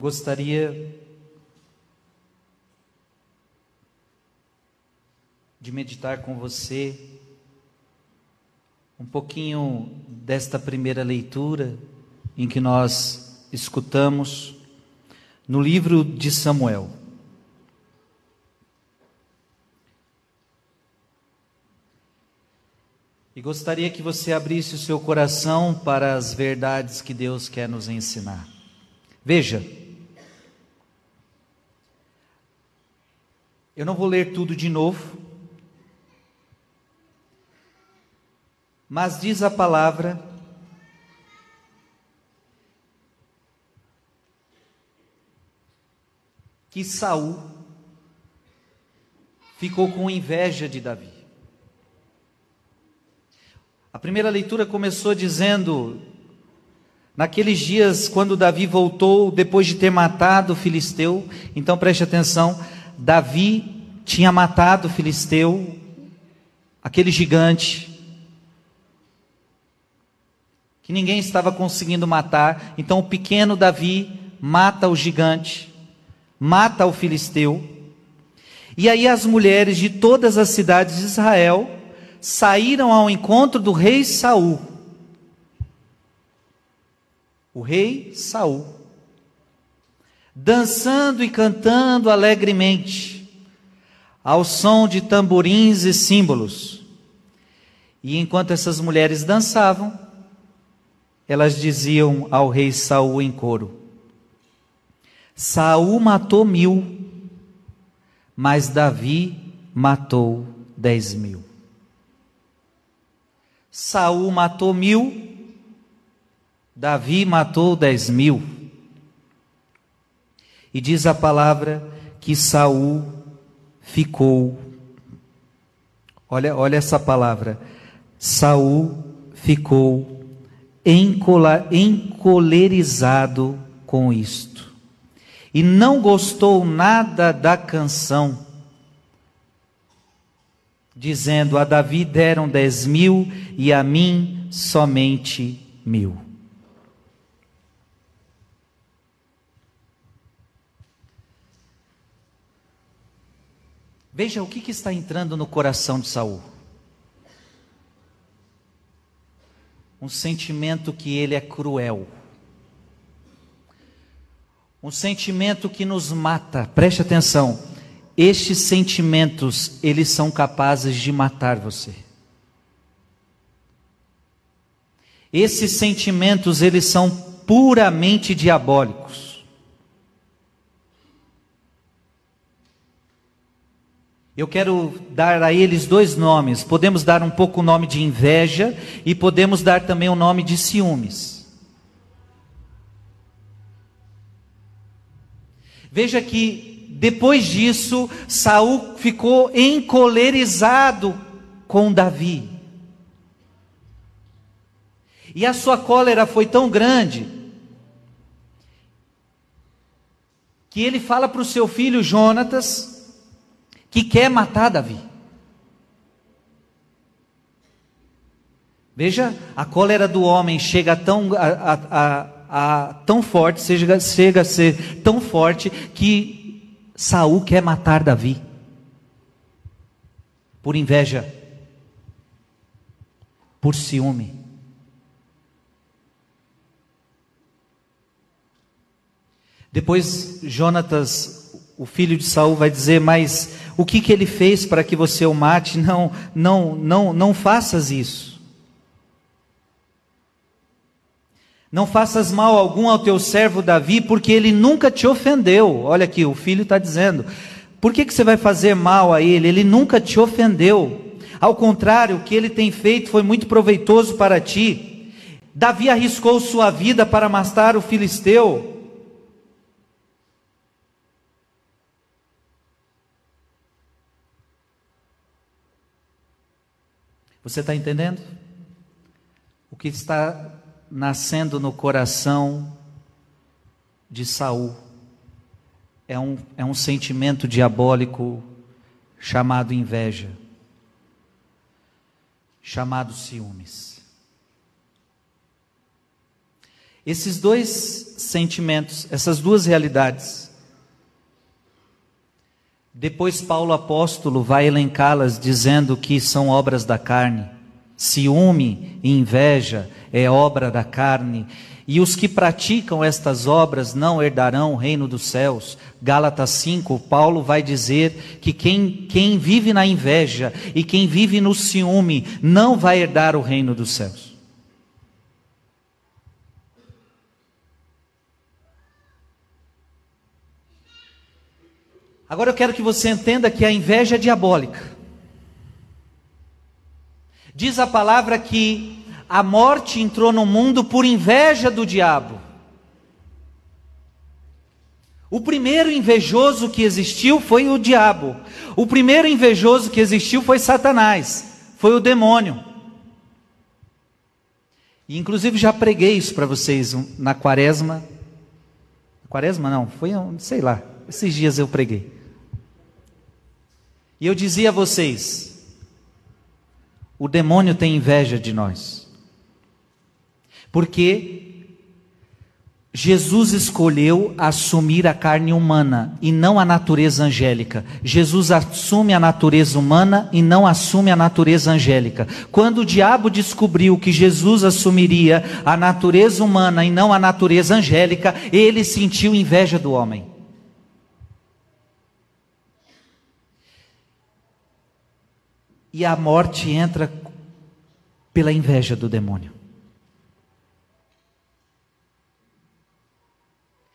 Gostaria de meditar com você um pouquinho desta primeira leitura em que nós escutamos no livro de Samuel. E gostaria que você abrisse o seu coração para as verdades que Deus quer nos ensinar. Veja, eu não vou ler tudo de novo, Mas diz a palavra que Saul ficou com inveja de Davi. A primeira leitura começou dizendo: Naqueles dias, quando Davi voltou, depois de ter matado o filisteu, então preste atenção: Davi tinha matado o filisteu, aquele gigante, que ninguém estava conseguindo matar. Então o pequeno Davi mata o gigante, mata o filisteu. E aí as mulheres de todas as cidades de Israel saíram ao encontro do rei Saul. O rei Saul, dançando e cantando alegremente, ao som de tamborins e símbolos. E enquanto essas mulheres dançavam, elas diziam ao rei Saul em coro: Saul matou mil, mas Davi matou dez mil. Saul matou mil, Davi matou dez mil. E diz a palavra que Saul ficou. Olha, olha essa palavra. Saul ficou encolerizado com isto. E não gostou nada da canção, dizendo: A Davi deram dez mil e a mim somente mil. Veja o que, que está entrando no coração de Saul. um sentimento que ele é cruel. Um sentimento que nos mata. Preste atenção. Estes sentimentos, eles são capazes de matar você. Esses sentimentos, eles são puramente diabólicos. Eu quero dar a eles dois nomes. Podemos dar um pouco o nome de inveja e podemos dar também o nome de ciúmes. Veja que depois disso, Saul ficou encolerizado com Davi. E a sua cólera foi tão grande que ele fala para o seu filho Jonatas, que quer matar Davi. Veja, a cólera do homem chega tão, a, a, a, tão forte, chega, chega a ser tão forte que Saul quer matar Davi por inveja, por ciúme. Depois Jonatas, o filho de Saul, vai dizer: Mas o que, que ele fez para que você o mate? Não, não, não, não faças isso. Não faças mal algum ao teu servo Davi, porque ele nunca te ofendeu. Olha aqui, o filho está dizendo. Por que, que você vai fazer mal a ele? Ele nunca te ofendeu. Ao contrário, o que ele tem feito foi muito proveitoso para ti. Davi arriscou sua vida para matar o filisteu. Você está entendendo? O que está nascendo no coração de Saul é um, é um sentimento diabólico chamado inveja, chamado ciúmes. Esses dois sentimentos, essas duas realidades. Depois Paulo apóstolo vai elencá-las dizendo que são obras da carne. Ciúme e inveja é obra da carne. E os que praticam estas obras não herdarão o reino dos céus. Gálatas 5, Paulo vai dizer que quem, quem vive na inveja e quem vive no ciúme não vai herdar o reino dos céus. Agora eu quero que você entenda que a inveja é diabólica. Diz a palavra que a morte entrou no mundo por inveja do diabo. O primeiro invejoso que existiu foi o diabo. O primeiro invejoso que existiu foi Satanás, foi o demônio. E inclusive já preguei isso para vocês na quaresma. Quaresma não, foi, sei lá, esses dias eu preguei. E eu dizia a vocês: o demônio tem inveja de nós. Porque Jesus escolheu assumir a carne humana e não a natureza angélica. Jesus assume a natureza humana e não assume a natureza angélica. Quando o diabo descobriu que Jesus assumiria a natureza humana e não a natureza angélica, ele sentiu inveja do homem. E a morte entra pela inveja do demônio.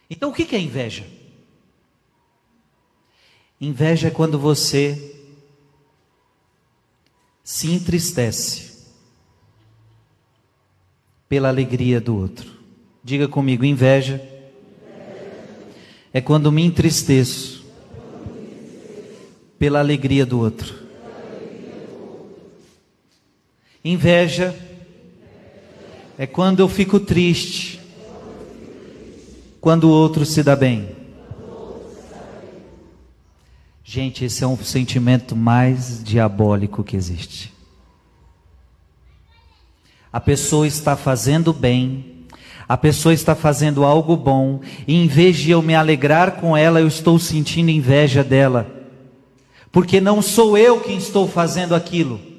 Então o que é inveja? Inveja é quando você se entristece pela alegria do outro. Diga comigo, inveja é quando me entristeço pela alegria do outro. Inveja é quando eu fico triste, quando o outro se dá bem. Gente, esse é um sentimento mais diabólico que existe. A pessoa está fazendo bem, a pessoa está fazendo algo bom, e em vez de eu me alegrar com ela, eu estou sentindo inveja dela, porque não sou eu quem estou fazendo aquilo.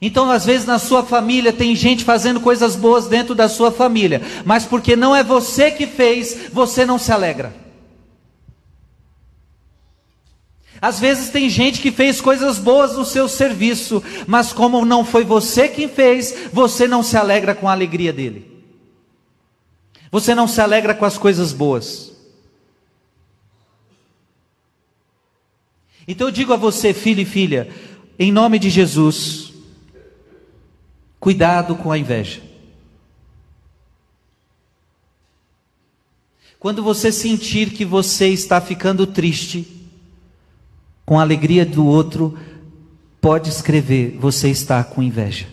Então, às vezes, na sua família tem gente fazendo coisas boas dentro da sua família, mas porque não é você que fez, você não se alegra. Às vezes tem gente que fez coisas boas no seu serviço, mas como não foi você quem fez, você não se alegra com a alegria dele. Você não se alegra com as coisas boas. Então eu digo a você, filho e filha, em nome de Jesus, Cuidado com a inveja. Quando você sentir que você está ficando triste com a alegria do outro, pode escrever: você está com inveja.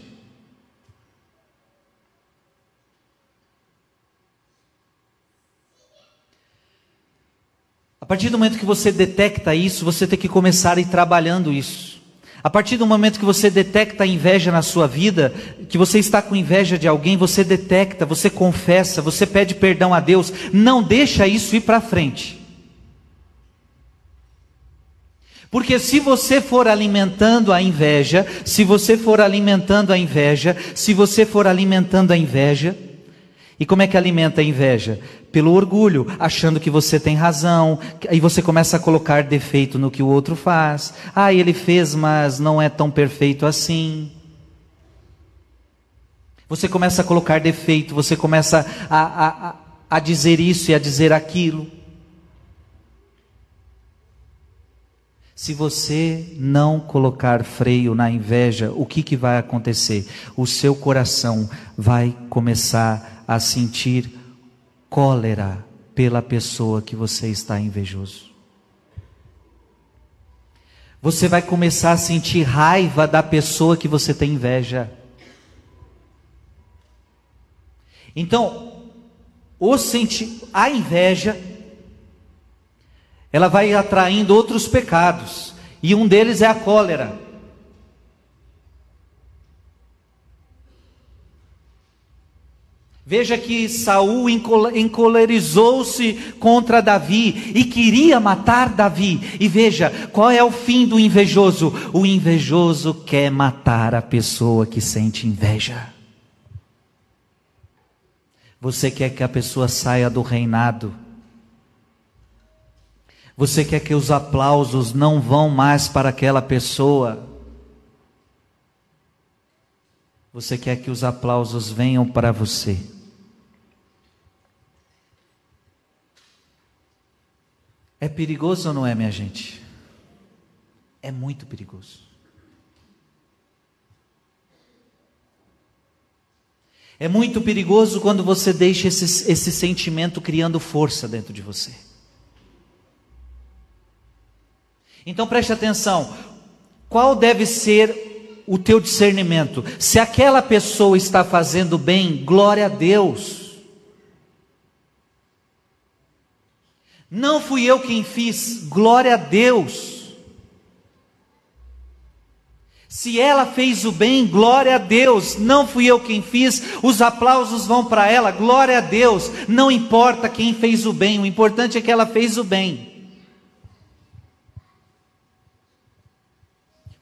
A partir do momento que você detecta isso, você tem que começar a ir trabalhando isso. A partir do momento que você detecta a inveja na sua vida, que você está com inveja de alguém, você detecta, você confessa, você pede perdão a Deus, não deixa isso ir para frente. Porque se você for alimentando a inveja, se você for alimentando a inveja, se você for alimentando a inveja, e como é que alimenta a inveja? Pelo orgulho, achando que você tem razão, aí você começa a colocar defeito no que o outro faz. Ah, ele fez, mas não é tão perfeito assim. Você começa a colocar defeito, você começa a, a, a dizer isso e a dizer aquilo. Se você não colocar freio na inveja, o que, que vai acontecer? O seu coração vai começar a sentir cólera pela pessoa que você está invejoso. Você vai começar a sentir raiva da pessoa que você tem inveja. Então, o senti a inveja, ela vai atraindo outros pecados, e um deles é a cólera. Veja que Saul encolerizou-se contra Davi e queria matar Davi. E veja, qual é o fim do invejoso? O invejoso quer matar a pessoa que sente inveja. Você quer que a pessoa saia do reinado você quer que os aplausos não vão mais para aquela pessoa. Você quer que os aplausos venham para você. É perigoso ou não é, minha gente? É muito perigoso. É muito perigoso quando você deixa esse, esse sentimento criando força dentro de você. Então preste atenção: qual deve ser o teu discernimento. Se aquela pessoa está fazendo bem, glória a Deus. Não fui eu quem fiz, glória a Deus. Se ela fez o bem, glória a Deus. Não fui eu quem fiz, os aplausos vão para ela, glória a Deus. Não importa quem fez o bem, o importante é que ela fez o bem.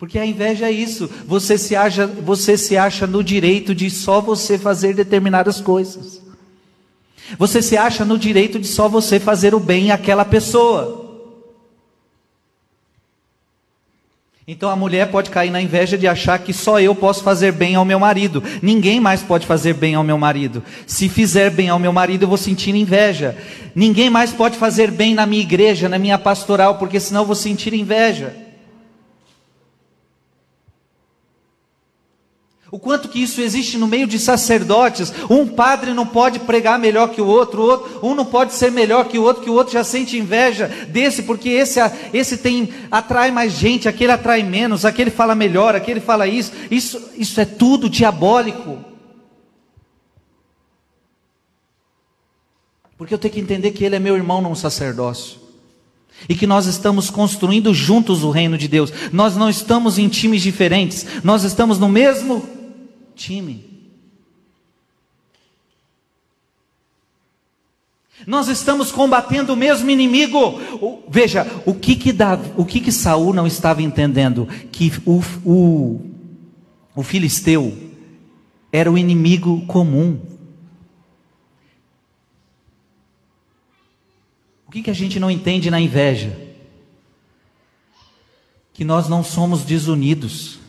Porque a inveja é isso. Você se acha, você se acha no direito de só você fazer determinadas coisas. Você se acha no direito de só você fazer o bem àquela pessoa. Então a mulher pode cair na inveja de achar que só eu posso fazer bem ao meu marido. Ninguém mais pode fazer bem ao meu marido. Se fizer bem ao meu marido, eu vou sentir inveja. Ninguém mais pode fazer bem na minha igreja, na minha pastoral, porque senão eu vou sentir inveja. O quanto que isso existe no meio de sacerdotes. Um padre não pode pregar melhor que o outro, outro, um não pode ser melhor que o outro, que o outro já sente inveja desse, porque esse, esse tem atrai mais gente, aquele atrai menos, aquele fala melhor, aquele fala isso. Isso, isso é tudo diabólico. Porque eu tenho que entender que ele é meu irmão num sacerdócio. E que nós estamos construindo juntos o reino de Deus. Nós não estamos em times diferentes, nós estamos no mesmo time. Nós estamos combatendo o mesmo inimigo. Veja, o que que, Davi, o que, que Saul não estava entendendo? Que o, o, o filisteu era o inimigo comum. O que, que a gente não entende na inveja? Que nós não somos desunidos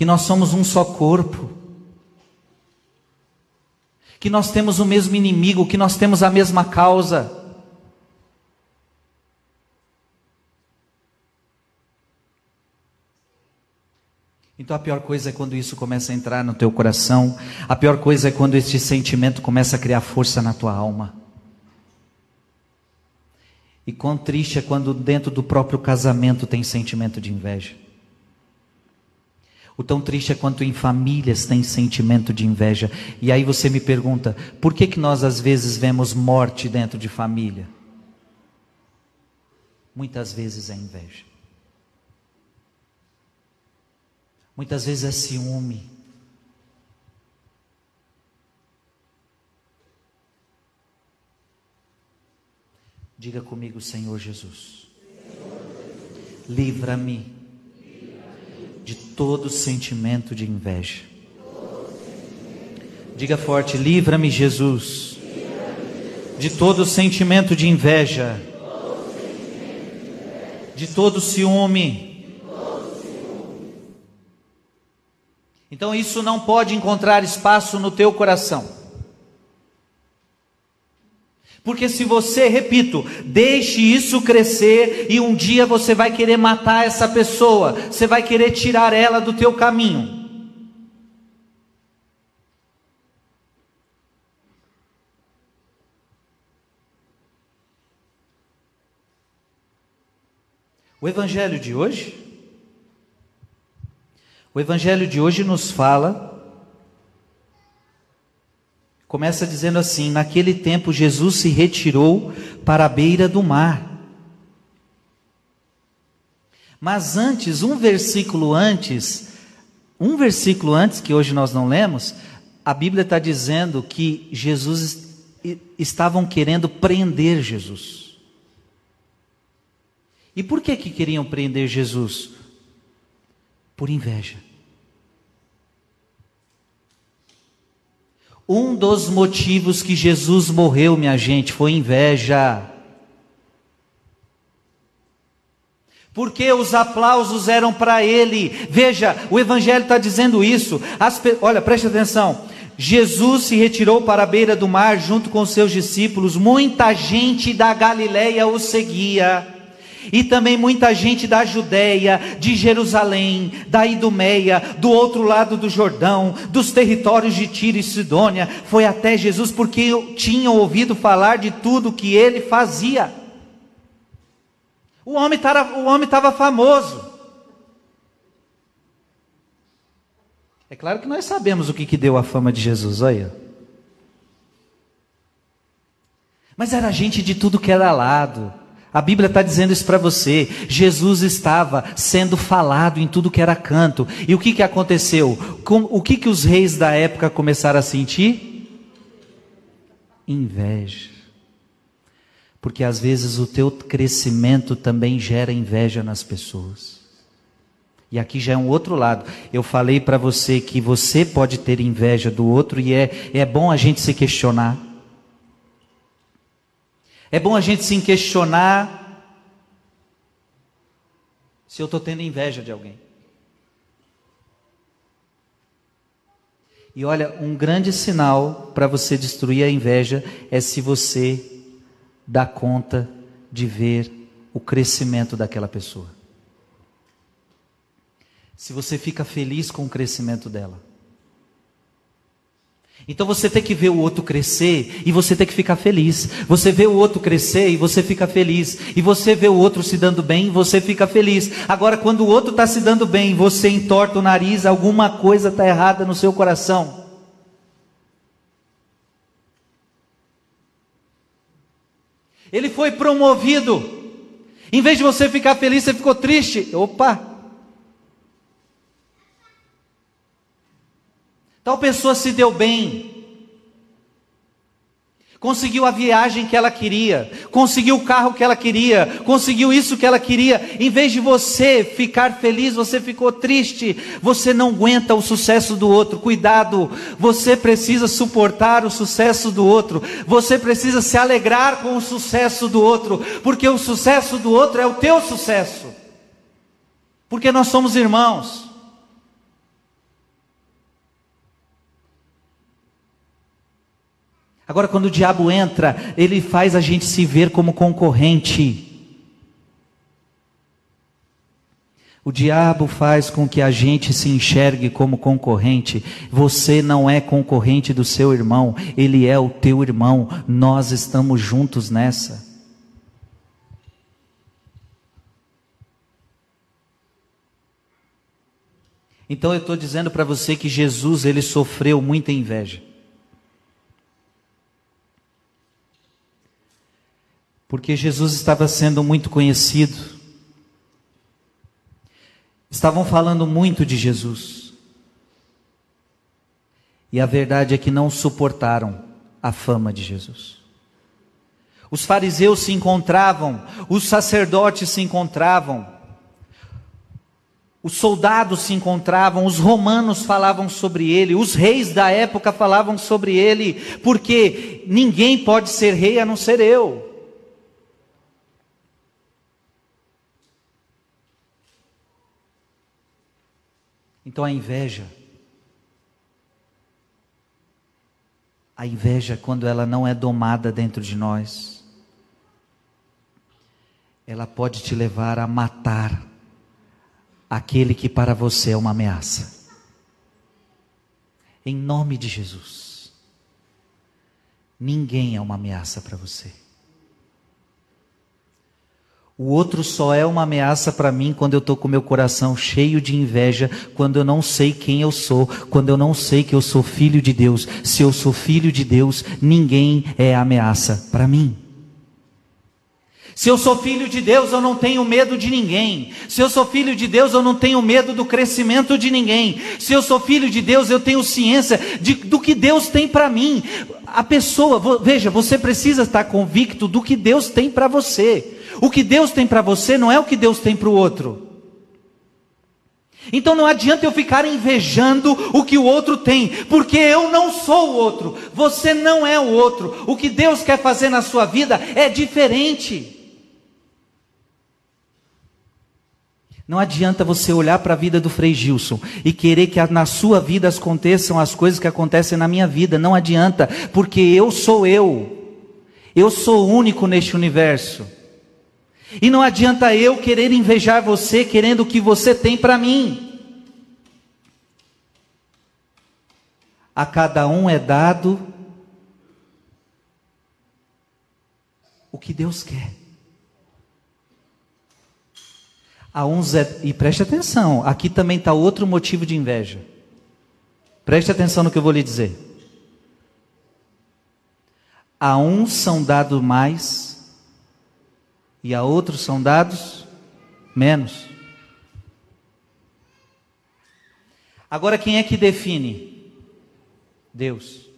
que nós somos um só corpo, que nós temos o mesmo inimigo, que nós temos a mesma causa. Então a pior coisa é quando isso começa a entrar no teu coração, a pior coisa é quando este sentimento começa a criar força na tua alma. E quão triste é quando dentro do próprio casamento tem sentimento de inveja. O tão triste é quanto em famílias tem sentimento de inveja. E aí você me pergunta, por que, que nós às vezes vemos morte dentro de família? Muitas vezes é inveja. Muitas vezes é ciúme. Diga comigo, Senhor Jesus. Livra-me de todo sentimento de inveja. Diga forte: livra-me, Jesus, de todo sentimento de inveja, de todo ciúme. Então isso não pode encontrar espaço no teu coração. Porque se você, repito, deixe isso crescer e um dia você vai querer matar essa pessoa, você vai querer tirar ela do teu caminho. O evangelho de hoje O evangelho de hoje nos fala Começa dizendo assim: Naquele tempo Jesus se retirou para a beira do mar. Mas antes, um versículo antes, um versículo antes, que hoje nós não lemos, a Bíblia está dizendo que Jesus estavam querendo prender Jesus. E por que que queriam prender Jesus? Por inveja. Um dos motivos que Jesus morreu, minha gente, foi inveja. Porque os aplausos eram para ele. Veja, o Evangelho está dizendo isso. As, olha, preste atenção. Jesus se retirou para a beira do mar junto com seus discípulos. Muita gente da Galileia o seguia. E também muita gente da Judéia, de Jerusalém, da Idumeia, do outro lado do Jordão, dos territórios de Tiro e Sidônia, foi até Jesus porque tinham ouvido falar de tudo que ele fazia. O homem estava famoso. É claro que nós sabemos o que, que deu a fama de Jesus, olha. Mas era gente de tudo que era lado. A Bíblia está dizendo isso para você. Jesus estava sendo falado em tudo que era canto. E o que, que aconteceu? Com, o que, que os reis da época começaram a sentir? Inveja. Porque às vezes o teu crescimento também gera inveja nas pessoas. E aqui já é um outro lado. Eu falei para você que você pode ter inveja do outro e é, é bom a gente se questionar. É bom a gente se questionar se eu estou tendo inveja de alguém. E olha, um grande sinal para você destruir a inveja é se você dá conta de ver o crescimento daquela pessoa. Se você fica feliz com o crescimento dela. Então você tem que ver o outro crescer e você tem que ficar feliz. Você vê o outro crescer e você fica feliz. E você vê o outro se dando bem e você fica feliz. Agora, quando o outro está se dando bem você entorta o nariz, alguma coisa está errada no seu coração. Ele foi promovido. Em vez de você ficar feliz, você ficou triste. Opa! Tal pessoa se deu bem conseguiu a viagem que ela queria, conseguiu o carro que ela queria, conseguiu isso que ela queria. Em vez de você ficar feliz, você ficou triste. Você não aguenta o sucesso do outro. Cuidado, você precisa suportar o sucesso do outro. Você precisa se alegrar com o sucesso do outro, porque o sucesso do outro é o teu sucesso. Porque nós somos irmãos. Agora, quando o diabo entra, ele faz a gente se ver como concorrente. O diabo faz com que a gente se enxergue como concorrente. Você não é concorrente do seu irmão, ele é o teu irmão. Nós estamos juntos nessa. Então eu estou dizendo para você que Jesus ele sofreu muita inveja. Porque Jesus estava sendo muito conhecido. Estavam falando muito de Jesus. E a verdade é que não suportaram a fama de Jesus. Os fariseus se encontravam, os sacerdotes se encontravam, os soldados se encontravam, os romanos falavam sobre ele, os reis da época falavam sobre ele, porque ninguém pode ser rei a não ser eu. Então a inveja, a inveja, quando ela não é domada dentro de nós, ela pode te levar a matar aquele que para você é uma ameaça. Em nome de Jesus. Ninguém é uma ameaça para você. O outro só é uma ameaça para mim quando eu estou com meu coração cheio de inveja, quando eu não sei quem eu sou, quando eu não sei que eu sou filho de Deus. Se eu sou filho de Deus, ninguém é ameaça para mim. Se eu sou filho de Deus, eu não tenho medo de ninguém. Se eu sou filho de Deus, eu não tenho medo do crescimento de ninguém. Se eu sou filho de Deus, eu tenho ciência de, do que Deus tem para mim. A pessoa, veja, você precisa estar convicto do que Deus tem para você. O que Deus tem para você não é o que Deus tem para o outro. Então não adianta eu ficar invejando o que o outro tem, porque eu não sou o outro, você não é o outro. O que Deus quer fazer na sua vida é diferente. Não adianta você olhar para a vida do Frei Gilson e querer que na sua vida aconteçam as coisas que acontecem na minha vida. Não adianta, porque eu sou eu. Eu sou único neste universo. E não adianta eu querer invejar você, querendo o que você tem para mim. A cada um é dado o que Deus quer. A uns é, e preste atenção, aqui também está outro motivo de inveja. Preste atenção no que eu vou lhe dizer. A uns são dados mais e a outros são dados menos. Agora quem é que define? Deus.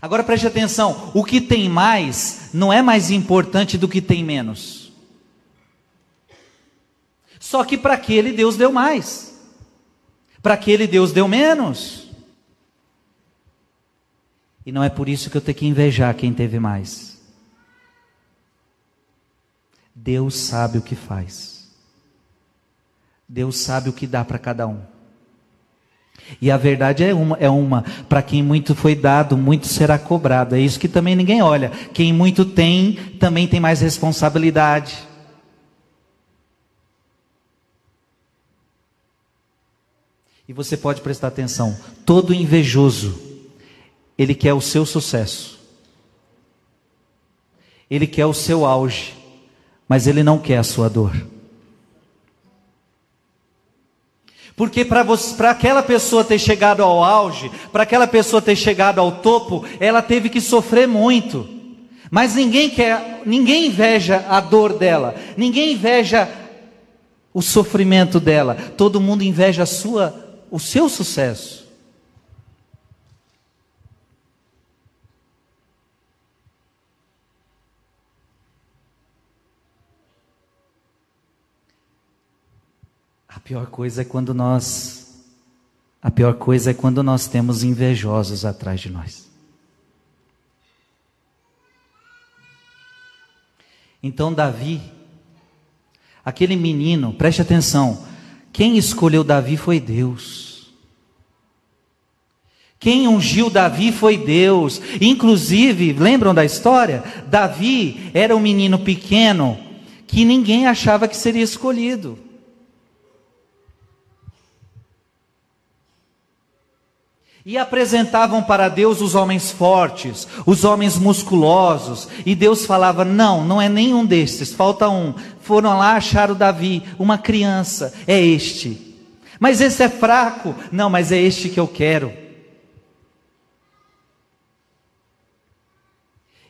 Agora preste atenção: o que tem mais não é mais importante do que tem menos. Só que para aquele Deus deu mais, para aquele Deus deu menos. E não é por isso que eu tenho que invejar quem teve mais. Deus sabe o que faz. Deus sabe o que dá para cada um. E a verdade é uma, é uma, para quem muito foi dado, muito será cobrado. É isso que também ninguém olha. Quem muito tem, também tem mais responsabilidade. E você pode prestar atenção: todo invejoso, ele quer o seu sucesso, ele quer o seu auge, mas ele não quer a sua dor. Porque para aquela pessoa ter chegado ao auge, para aquela pessoa ter chegado ao topo, ela teve que sofrer muito. Mas ninguém quer, ninguém inveja a dor dela, ninguém inveja o sofrimento dela. Todo mundo inveja sua o seu sucesso. Pior coisa é quando nós a pior coisa é quando nós temos invejosos atrás de nós. Então Davi, aquele menino, preste atenção, quem escolheu Davi foi Deus. Quem ungiu Davi foi Deus. Inclusive, lembram da história? Davi era um menino pequeno que ninguém achava que seria escolhido. E apresentavam para Deus os homens fortes, os homens musculosos, e Deus falava: Não, não é nenhum destes, falta um. Foram lá, acharam Davi, uma criança, é este. Mas esse é fraco, não, mas é este que eu quero.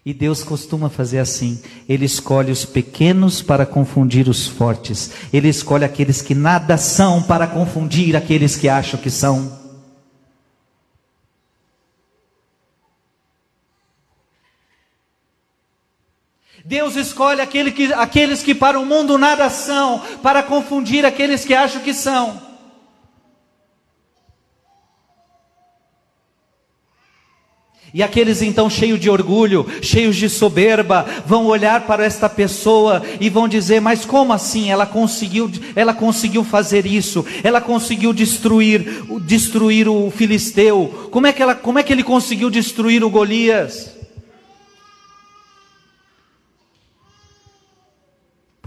E Deus costuma fazer assim: Ele escolhe os pequenos para confundir os fortes, Ele escolhe aqueles que nada são para confundir aqueles que acham que são. Deus escolhe aquele que, aqueles que para o mundo nada são, para confundir aqueles que acham que são. E aqueles então cheios de orgulho, cheios de soberba, vão olhar para esta pessoa e vão dizer: "Mas como assim? Ela conseguiu, ela conseguiu fazer isso? Ela conseguiu destruir, destruir o filisteu? Como é que ela, como é que ele conseguiu destruir o Golias?"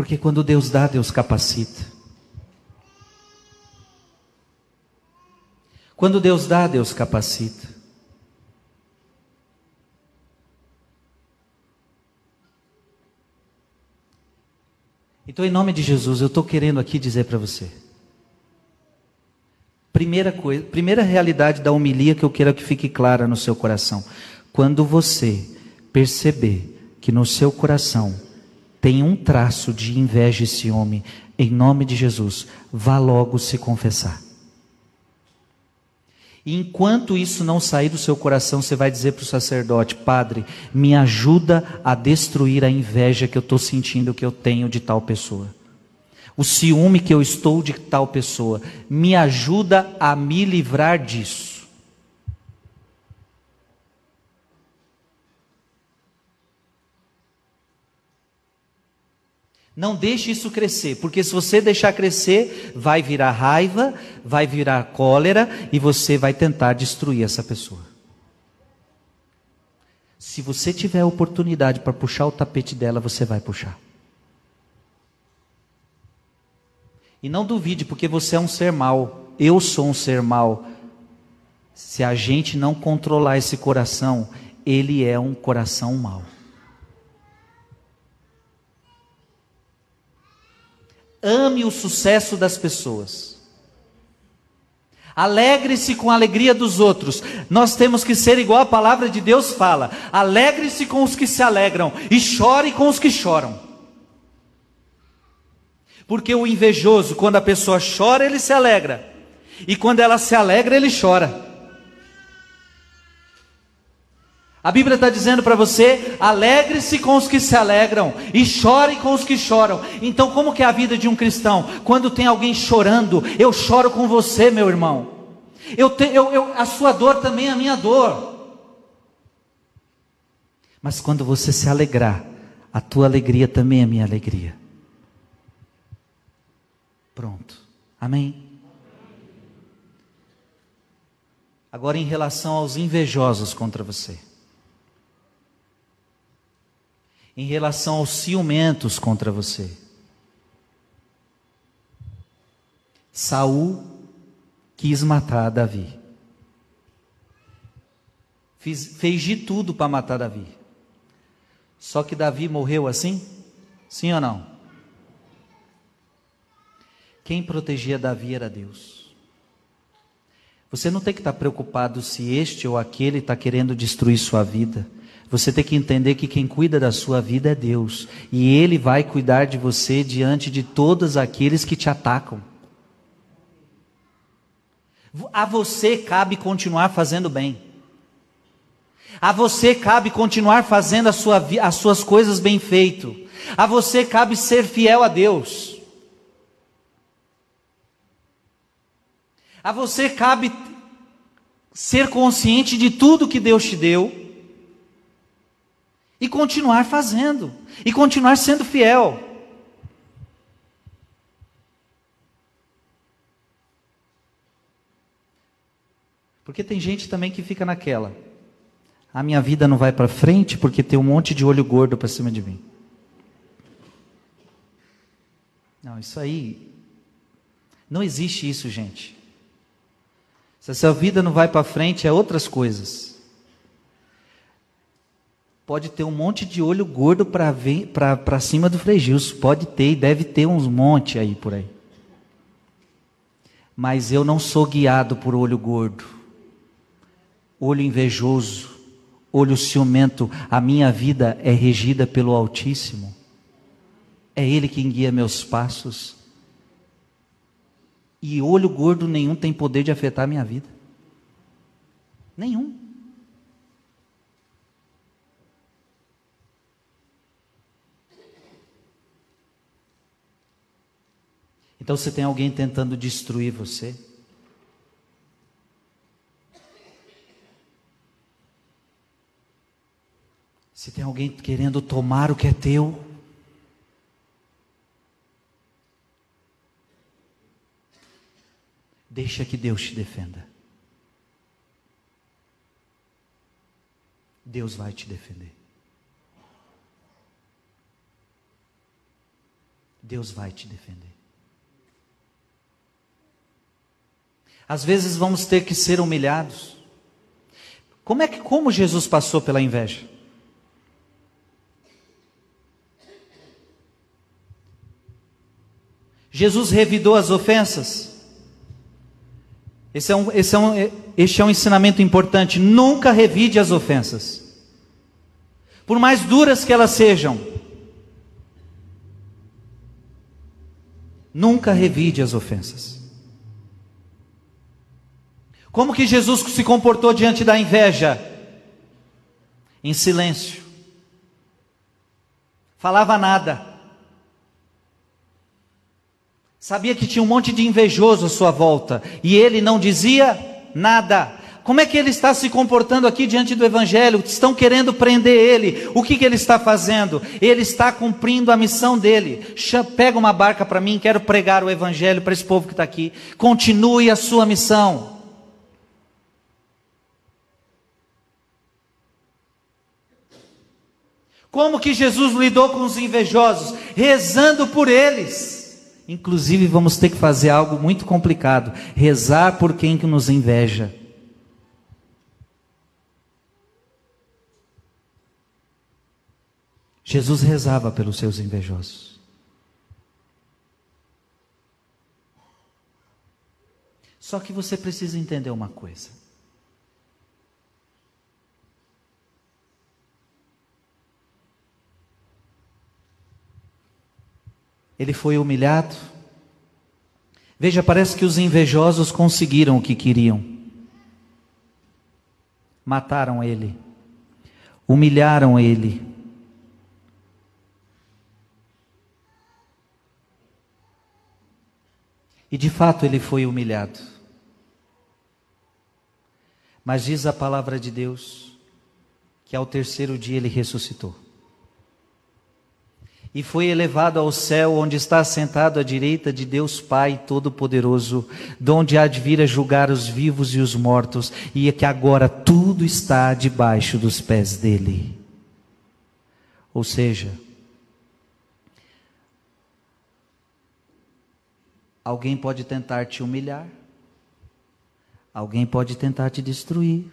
Porque quando Deus dá, Deus capacita. Quando Deus dá, Deus capacita. Então, em nome de Jesus, eu estou querendo aqui dizer para você. Primeira coisa, primeira realidade da homilia que eu quero que fique clara no seu coração. Quando você perceber que no seu coração tem um traço de inveja e ciúme, em nome de Jesus, vá logo se confessar. E enquanto isso não sair do seu coração, você vai dizer para o sacerdote: Padre, me ajuda a destruir a inveja que eu estou sentindo que eu tenho de tal pessoa. O ciúme que eu estou de tal pessoa. Me ajuda a me livrar disso. Não deixe isso crescer, porque se você deixar crescer, vai virar raiva, vai virar cólera e você vai tentar destruir essa pessoa. Se você tiver oportunidade para puxar o tapete dela, você vai puxar. E não duvide, porque você é um ser mau, eu sou um ser mau. Se a gente não controlar esse coração, ele é um coração mau. Ame o sucesso das pessoas. Alegre-se com a alegria dos outros. Nós temos que ser igual a palavra de Deus fala. Alegre-se com os que se alegram e chore com os que choram. Porque o invejoso, quando a pessoa chora, ele se alegra. E quando ela se alegra, ele chora. A Bíblia está dizendo para você: alegre-se com os que se alegram e chore com os que choram. Então, como que é a vida de um cristão? Quando tem alguém chorando, eu choro com você, meu irmão. Eu te, eu, eu, a sua dor também é a minha dor. Mas quando você se alegrar, a tua alegria também é a minha alegria. Pronto. Amém? Agora, em relação aos invejosos contra você em relação aos ciumentos contra você. Saul quis matar Davi. Fiz, fez de tudo para matar Davi. Só que Davi morreu assim? Sim ou não? Quem protegia Davi era Deus. Você não tem que estar preocupado se este ou aquele está querendo destruir sua vida. Você tem que entender que quem cuida da sua vida é Deus. E Ele vai cuidar de você diante de todos aqueles que te atacam. A você cabe continuar fazendo bem. A você cabe continuar fazendo sua, as suas coisas bem feito. A você cabe ser fiel a Deus. A você cabe ser consciente de tudo que Deus te deu e continuar fazendo, e continuar sendo fiel. Porque tem gente também que fica naquela. A minha vida não vai para frente porque tem um monte de olho gordo para cima de mim. Não, isso aí. Não existe isso, gente. Se a sua vida não vai para frente, é outras coisas. Pode ter um monte de olho gordo para cima do Frei. Pode ter e deve ter uns monte aí por aí. Mas eu não sou guiado por olho gordo, olho invejoso, olho ciumento. A minha vida é regida pelo Altíssimo. É Ele quem guia meus passos. E olho gordo nenhum tem poder de afetar a minha vida. Nenhum. Então você tem alguém tentando destruir você? Se tem alguém querendo tomar o que é teu, deixa que Deus te defenda. Deus vai te defender. Deus vai te defender. Às vezes vamos ter que ser humilhados. Como é que como Jesus passou pela inveja? Jesus revidou as ofensas. Esse é, um, esse, é um, este é um ensinamento importante. Nunca revide as ofensas. por mais duras que elas sejam, nunca revide as ofensas. Como que Jesus se comportou diante da inveja? Em silêncio. Falava nada. Sabia que tinha um monte de invejoso à sua volta e ele não dizia nada. Como é que ele está se comportando aqui diante do Evangelho? Estão querendo prender ele. O que, que ele está fazendo? Ele está cumprindo a missão dele. Pega uma barca para mim, quero pregar o Evangelho para esse povo que está aqui. Continue a sua missão. Como que Jesus lidou com os invejosos? Rezando por eles. Inclusive, vamos ter que fazer algo muito complicado: rezar por quem que nos inveja. Jesus rezava pelos seus invejosos. Só que você precisa entender uma coisa. Ele foi humilhado. Veja, parece que os invejosos conseguiram o que queriam. Mataram ele, humilharam ele. E de fato ele foi humilhado. Mas diz a palavra de Deus que ao terceiro dia ele ressuscitou e foi elevado ao céu, onde está sentado à direita de Deus Pai Todo-Poderoso, donde há de vir a julgar os vivos e os mortos, e é que agora tudo está debaixo dos pés dele. Ou seja, alguém pode tentar te humilhar, alguém pode tentar te destruir,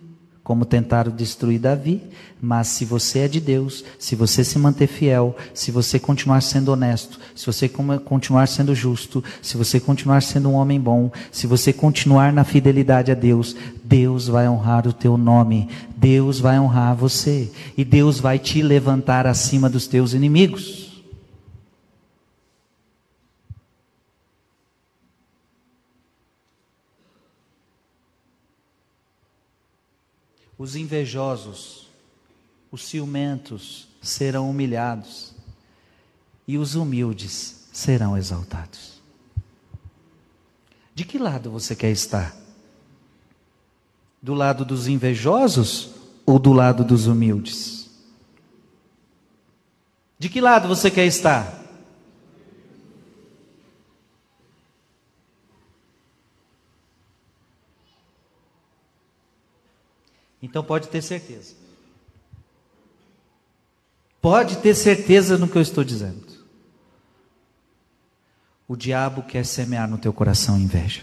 como tentaram destruir Davi, mas se você é de Deus, se você se manter fiel, se você continuar sendo honesto, se você continuar sendo justo, se você continuar sendo um homem bom, se você continuar na fidelidade a Deus, Deus vai honrar o teu nome, Deus vai honrar você e Deus vai te levantar acima dos teus inimigos. Os invejosos, os ciumentos serão humilhados e os humildes serão exaltados. De que lado você quer estar? Do lado dos invejosos ou do lado dos humildes? De que lado você quer estar? Então pode ter certeza. Pode ter certeza no que eu estou dizendo. O diabo quer semear no teu coração inveja.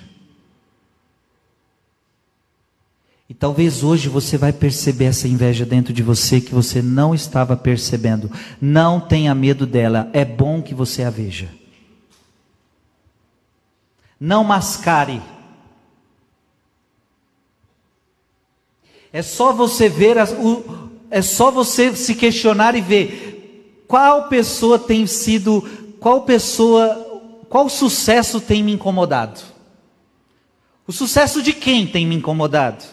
E talvez hoje você vai perceber essa inveja dentro de você que você não estava percebendo. Não tenha medo dela, é bom que você a veja. Não mascare. É só você ver, as, o, é só você se questionar e ver qual pessoa tem sido, qual pessoa, qual sucesso tem me incomodado. O sucesso de quem tem me incomodado?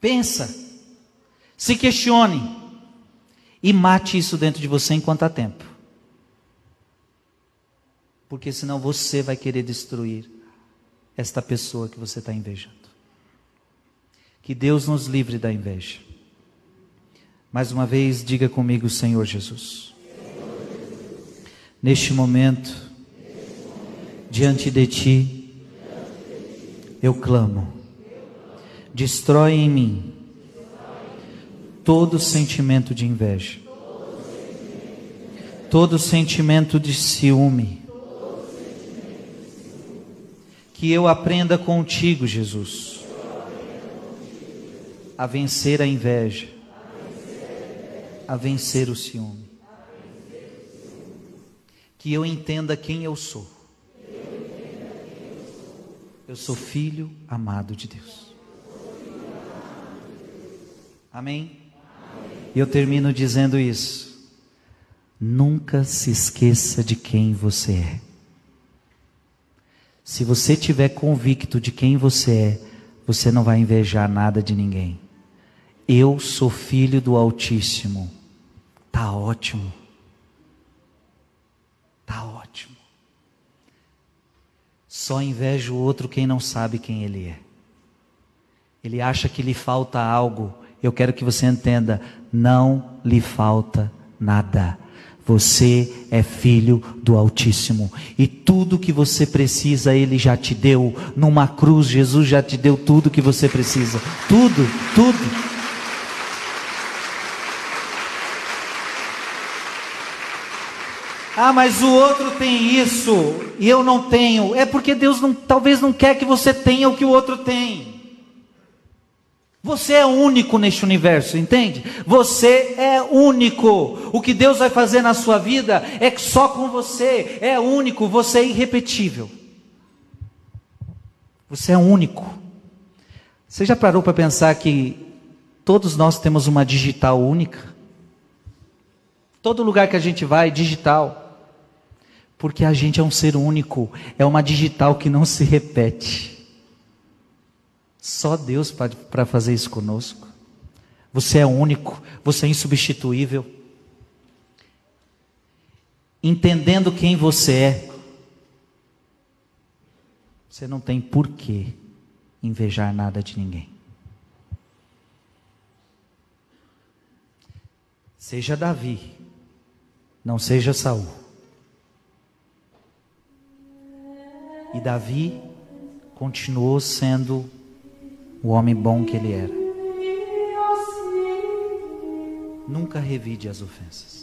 Pensa, se questione e mate isso dentro de você enquanto há tempo. Porque senão você vai querer destruir esta pessoa que você está invejando. Que Deus nos livre da inveja. Mais uma vez, diga comigo, Senhor Jesus. Neste momento, diante de Ti, eu clamo. Destrói em mim todo sentimento de inveja, todo sentimento de ciúme. Que eu aprenda contigo, Jesus a vencer a inveja, a vencer o ciúme. Que eu entenda quem eu sou. Eu sou filho amado de Deus. Amém? E eu termino dizendo isso. Nunca se esqueça de quem você é. Se você tiver convicto de quem você é, você não vai invejar nada de ninguém. Eu sou filho do Altíssimo. Tá ótimo. Tá ótimo. Só inveja o outro quem não sabe quem ele é. Ele acha que lhe falta algo. Eu quero que você entenda, não lhe falta nada. Você é filho do Altíssimo. E tudo que você precisa, Ele já te deu. Numa cruz, Jesus já te deu tudo que você precisa. Tudo, tudo. Ah, mas o outro tem isso e eu não tenho. É porque Deus não, talvez não quer que você tenha o que o outro tem. Você é único neste universo, entende? Você é único. O que Deus vai fazer na sua vida é só com você. É único, você é irrepetível. Você é único. Você já parou para pensar que todos nós temos uma digital única? Todo lugar que a gente vai, digital. Porque a gente é um ser único, é uma digital que não se repete. Só Deus para fazer isso conosco. Você é único, você é insubstituível. Entendendo quem você é, você não tem por que invejar nada de ninguém. Seja Davi, não seja Saul. E Davi continuou sendo o homem bom que ele era. Nunca revide as ofensas.